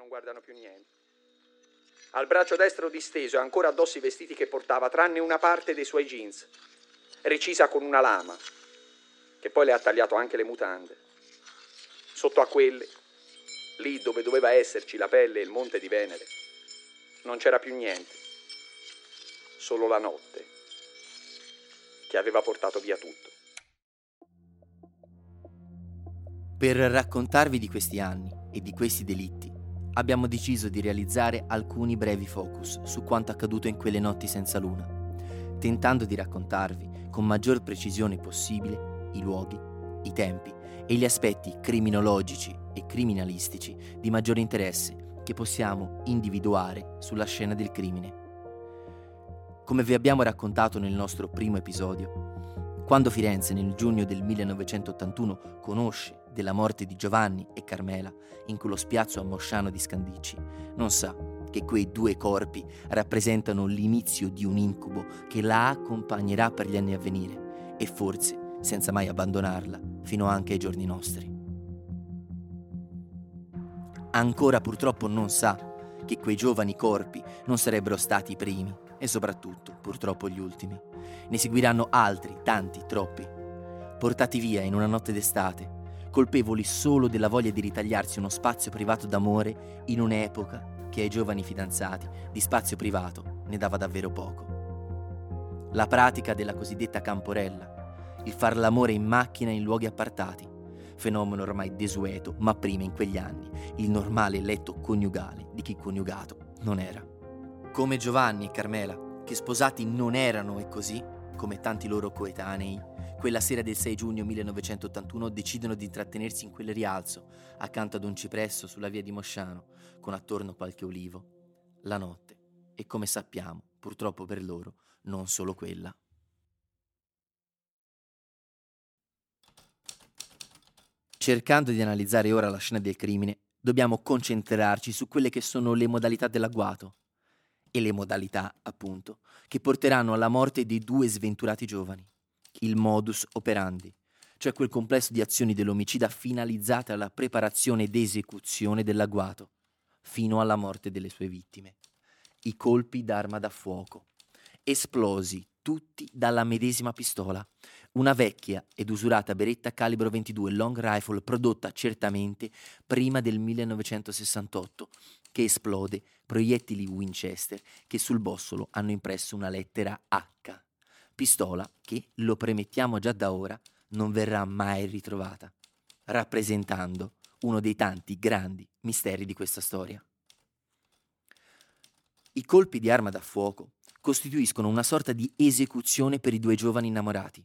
non guardano più niente. Al braccio destro disteso e ancora addosso i vestiti che portava, tranne una parte dei suoi jeans, recisa con una lama, che poi le ha tagliato anche le mutande. Sotto a quelle, lì dove doveva esserci la pelle e il monte di Venere, non c'era più niente, solo la notte, che aveva portato via tutto. Per raccontarvi di questi anni e di questi delitti, abbiamo deciso di realizzare alcuni brevi focus su quanto accaduto in quelle notti senza luna, tentando di raccontarvi con maggior precisione possibile i luoghi, i tempi e gli aspetti criminologici e criminalistici di maggiore interesse che possiamo individuare sulla scena del crimine. Come vi abbiamo raccontato nel nostro primo episodio, quando Firenze nel giugno del 1981 conosce della morte di Giovanni e Carmela in quello spiazzo a Mosciano di Scandicci, non sa che quei due corpi rappresentano l'inizio di un incubo che la accompagnerà per gli anni a venire e forse senza mai abbandonarla fino anche ai giorni nostri. Ancora purtroppo non sa che quei giovani corpi non sarebbero stati i primi e soprattutto, purtroppo, gli ultimi. Ne seguiranno altri, tanti, troppi, portati via in una notte d'estate colpevoli solo della voglia di ritagliarsi uno spazio privato d'amore in un'epoca che ai giovani fidanzati di spazio privato ne dava davvero poco. La pratica della cosiddetta camporella, il far l'amore in macchina in luoghi appartati, fenomeno ormai desueto, ma prima in quegli anni il normale letto coniugale di chi coniugato non era. Come Giovanni e Carmela, che sposati non erano e così, come tanti loro coetanei, quella sera del 6 giugno 1981 decidono di intrattenersi in quel rialzo, accanto ad un cipresso sulla via di Mosciano, con attorno qualche olivo. La notte. E come sappiamo, purtroppo per loro, non solo quella. Cercando di analizzare ora la scena del crimine, dobbiamo concentrarci su quelle che sono le modalità dell'agguato. E le modalità, appunto, che porteranno alla morte dei due sventurati giovani il modus operandi, cioè quel complesso di azioni dell'omicida finalizzate alla preparazione ed esecuzione dell'agguato, fino alla morte delle sue vittime. I colpi d'arma da fuoco, esplosi tutti dalla medesima pistola, una vecchia ed usurata beretta calibro 22 long rifle prodotta certamente prima del 1968, che esplode. Proiettili Winchester che sul bossolo hanno impresso una lettera H. Pistola che, lo premettiamo già da ora, non verrà mai ritrovata, rappresentando uno dei tanti grandi misteri di questa storia. I colpi di arma da fuoco costituiscono una sorta di esecuzione per i due giovani innamorati,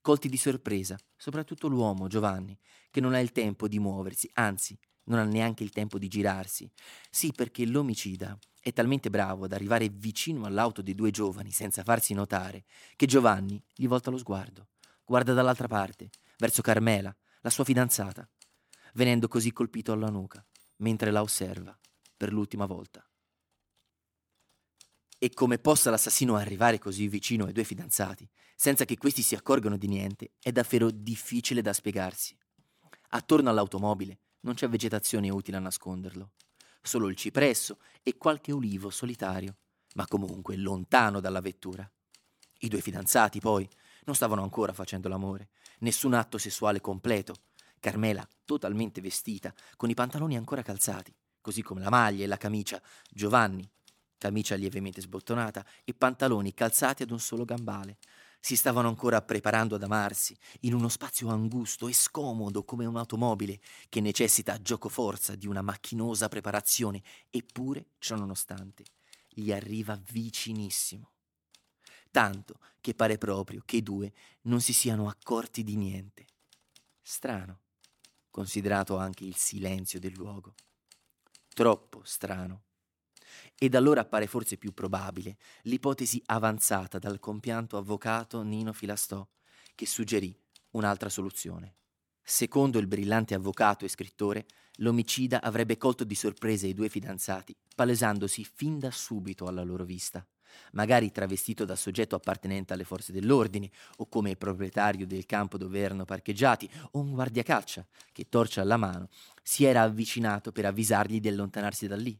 colti di sorpresa, soprattutto l'uomo Giovanni, che non ha il tempo di muoversi, anzi non ha neanche il tempo di girarsi. Sì, perché l'omicida è talmente bravo ad arrivare vicino all'auto dei due giovani senza farsi notare che Giovanni gli volta lo sguardo, guarda dall'altra parte, verso Carmela, la sua fidanzata, venendo così colpito alla nuca, mentre la osserva per l'ultima volta. E come possa l'assassino arrivare così vicino ai due fidanzati, senza che questi si accorgano di niente, è davvero difficile da spiegarsi. Attorno all'automobile non c'è vegetazione utile a nasconderlo solo il cipresso e qualche ulivo solitario, ma comunque lontano dalla vettura. I due fidanzati, poi, non stavano ancora facendo l'amore, nessun atto sessuale completo. Carmela totalmente vestita, con i pantaloni ancora calzati, così come la maglia e la camicia. Giovanni, camicia lievemente sbottonata e pantaloni calzati ad un solo gambale, si stavano ancora preparando ad amarsi in uno spazio angusto e scomodo come un'automobile che necessita giocoforza di una macchinosa preparazione, eppure, ciononostante, gli arriva vicinissimo. Tanto che pare proprio che i due non si siano accorti di niente. Strano, considerato anche il silenzio del luogo. Troppo strano ed allora appare forse più probabile l'ipotesi avanzata dal compianto avvocato Nino Filastò, che suggerì un'altra soluzione. Secondo il brillante avvocato e scrittore, l'omicida avrebbe colto di sorpresa i due fidanzati, palesandosi fin da subito alla loro vista, magari travestito da soggetto appartenente alle forze dell'ordine, o come proprietario del campo dove erano parcheggiati, o un guardiacaccia che, torcia alla mano, si era avvicinato per avvisargli di allontanarsi da lì.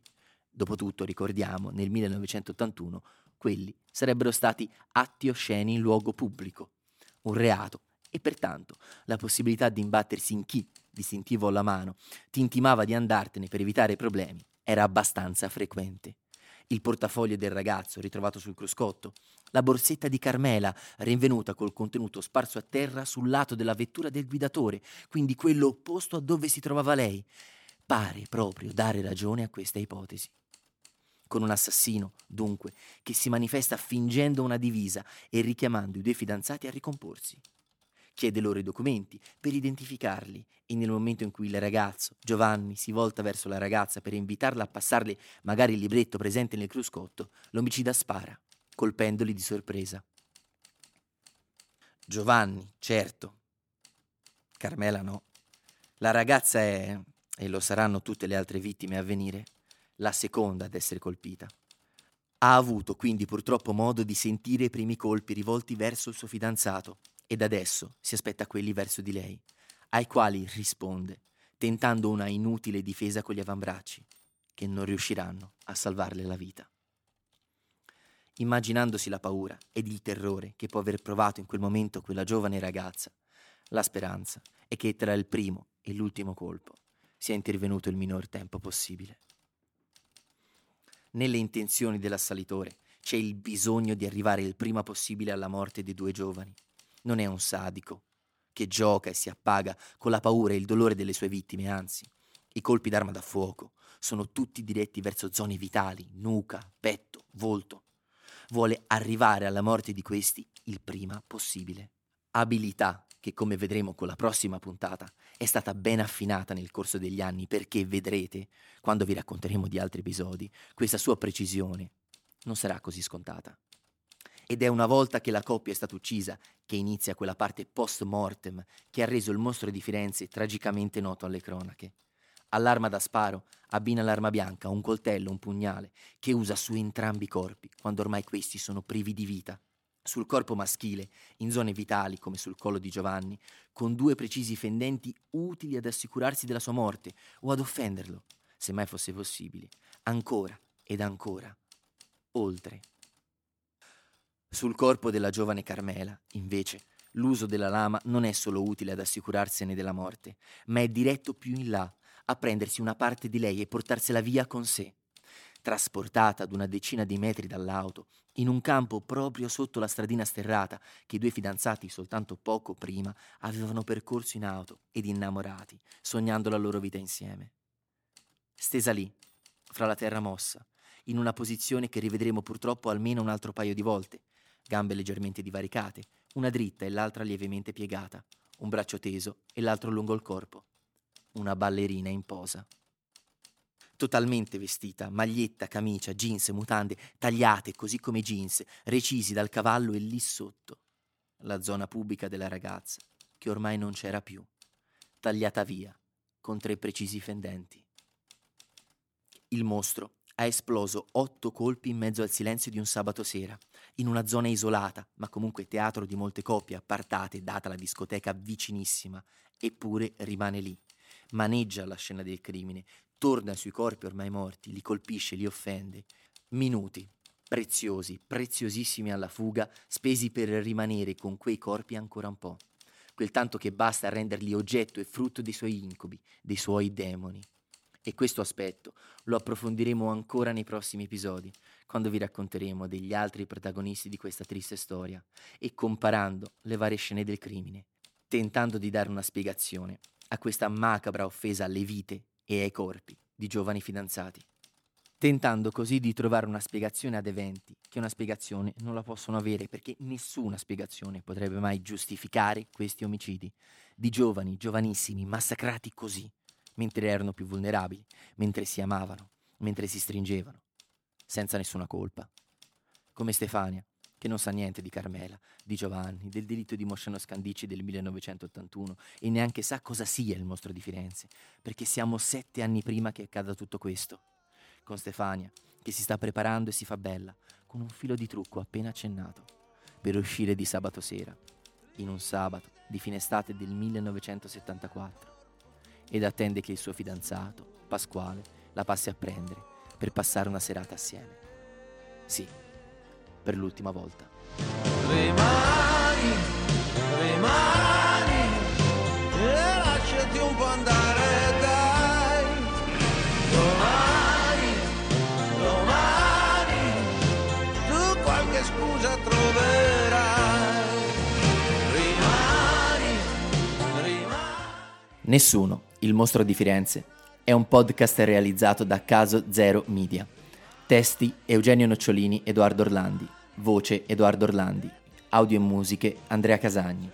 Dopotutto, ricordiamo, nel 1981 quelli sarebbero stati atti osceni in luogo pubblico, un reato, e pertanto la possibilità di imbattersi in chi, distintivo alla mano, ti intimava di andartene per evitare problemi era abbastanza frequente. Il portafoglio del ragazzo ritrovato sul cruscotto, la borsetta di Carmela rinvenuta col contenuto sparso a terra sul lato della vettura del guidatore, quindi quello opposto a dove si trovava lei, pare proprio dare ragione a questa ipotesi con un assassino, dunque, che si manifesta fingendo una divisa e richiamando i due fidanzati a ricomporsi. Chiede loro i documenti per identificarli e nel momento in cui il ragazzo, Giovanni, si volta verso la ragazza per invitarla a passarle magari il libretto presente nel cruscotto, l'omicida spara, colpendoli di sorpresa. Giovanni, certo. Carmela no. La ragazza è, e lo saranno tutte le altre vittime a venire, la seconda ad essere colpita. Ha avuto quindi purtroppo modo di sentire i primi colpi rivolti verso il suo fidanzato ed adesso si aspetta quelli verso di lei, ai quali risponde, tentando una inutile difesa con gli avambracci, che non riusciranno a salvarle la vita. Immaginandosi la paura ed il terrore che può aver provato in quel momento quella giovane ragazza, la speranza è che tra il primo e l'ultimo colpo sia intervenuto il minor tempo possibile nelle intenzioni dell'assalitore c'è il bisogno di arrivare il prima possibile alla morte dei due giovani. Non è un sadico che gioca e si appaga con la paura e il dolore delle sue vittime, anzi, i colpi d'arma da fuoco sono tutti diretti verso zone vitali, nuca, petto, volto. Vuole arrivare alla morte di questi il prima possibile. Abilità che, come vedremo con la prossima puntata, è stata ben affinata nel corso degli anni perché vedrete, quando vi racconteremo di altri episodi, questa sua precisione non sarà così scontata. Ed è una volta che la coppia è stata uccisa che inizia quella parte post mortem che ha reso il mostro di Firenze tragicamente noto alle cronache. All'arma da sparo abbina l'arma bianca, un coltello, un pugnale, che usa su entrambi i corpi, quando ormai questi sono privi di vita sul corpo maschile, in zone vitali come sul collo di Giovanni, con due precisi fendenti utili ad assicurarsi della sua morte o ad offenderlo, se mai fosse possibile, ancora ed ancora, oltre. Sul corpo della giovane Carmela, invece, l'uso della lama non è solo utile ad assicurarsene della morte, ma è diretto più in là, a prendersi una parte di lei e portarsela via con sé trasportata ad una decina di metri dall'auto, in un campo proprio sotto la stradina sterrata che i due fidanzati soltanto poco prima avevano percorso in auto ed innamorati, sognando la loro vita insieme. Stesa lì, fra la terra mossa, in una posizione che rivedremo purtroppo almeno un altro paio di volte, gambe leggermente divaricate, una dritta e l'altra lievemente piegata, un braccio teso e l'altro lungo il corpo, una ballerina in posa totalmente vestita, maglietta, camicia, jeans, mutande, tagliate così come jeans, recisi dal cavallo e lì sotto, la zona pubblica della ragazza, che ormai non c'era più, tagliata via, con tre precisi fendenti. Il mostro ha esploso otto colpi in mezzo al silenzio di un sabato sera, in una zona isolata, ma comunque teatro di molte coppie appartate, data la discoteca vicinissima, eppure rimane lì. Maneggia la scena del crimine, torna sui corpi ormai morti, li colpisce, li offende. Minuti, preziosi, preziosissimi alla fuga, spesi per rimanere con quei corpi ancora un po'. Quel tanto che basta a renderli oggetto e frutto dei suoi incubi, dei suoi demoni. E questo aspetto lo approfondiremo ancora nei prossimi episodi, quando vi racconteremo degli altri protagonisti di questa triste storia e comparando le varie scene del crimine, tentando di dare una spiegazione a questa macabra offesa alle vite e ai corpi di giovani fidanzati, tentando così di trovare una spiegazione ad eventi che una spiegazione non la possono avere perché nessuna spiegazione potrebbe mai giustificare questi omicidi di giovani, giovanissimi, massacrati così, mentre erano più vulnerabili, mentre si amavano, mentre si stringevano, senza nessuna colpa. Come Stefania, che non sa niente di Carmela, di Giovanni, del delitto di Mosciano Scandicci del 1981 e neanche sa cosa sia il mostro di Firenze, perché siamo sette anni prima che accada tutto questo. Con Stefania, che si sta preparando e si fa bella, con un filo di trucco appena accennato, per uscire di sabato sera, in un sabato di fine estate del 1974. ed attende che il suo fidanzato, Pasquale, la passi a prendere per passare una serata assieme. Sì, per l'ultima volta. Rimani, rimani e lasciati un po' andare, dai. Domani, domani, tu qualche scusa troverai. Rimani, rimani. Nessuno, il mostro di Firenze, è un podcast realizzato da Caso Zero Media. Testi Eugenio Nocciolini, Edoardo Orlandi. Voce Edoardo Orlandi. Audio e musiche Andrea Casagni.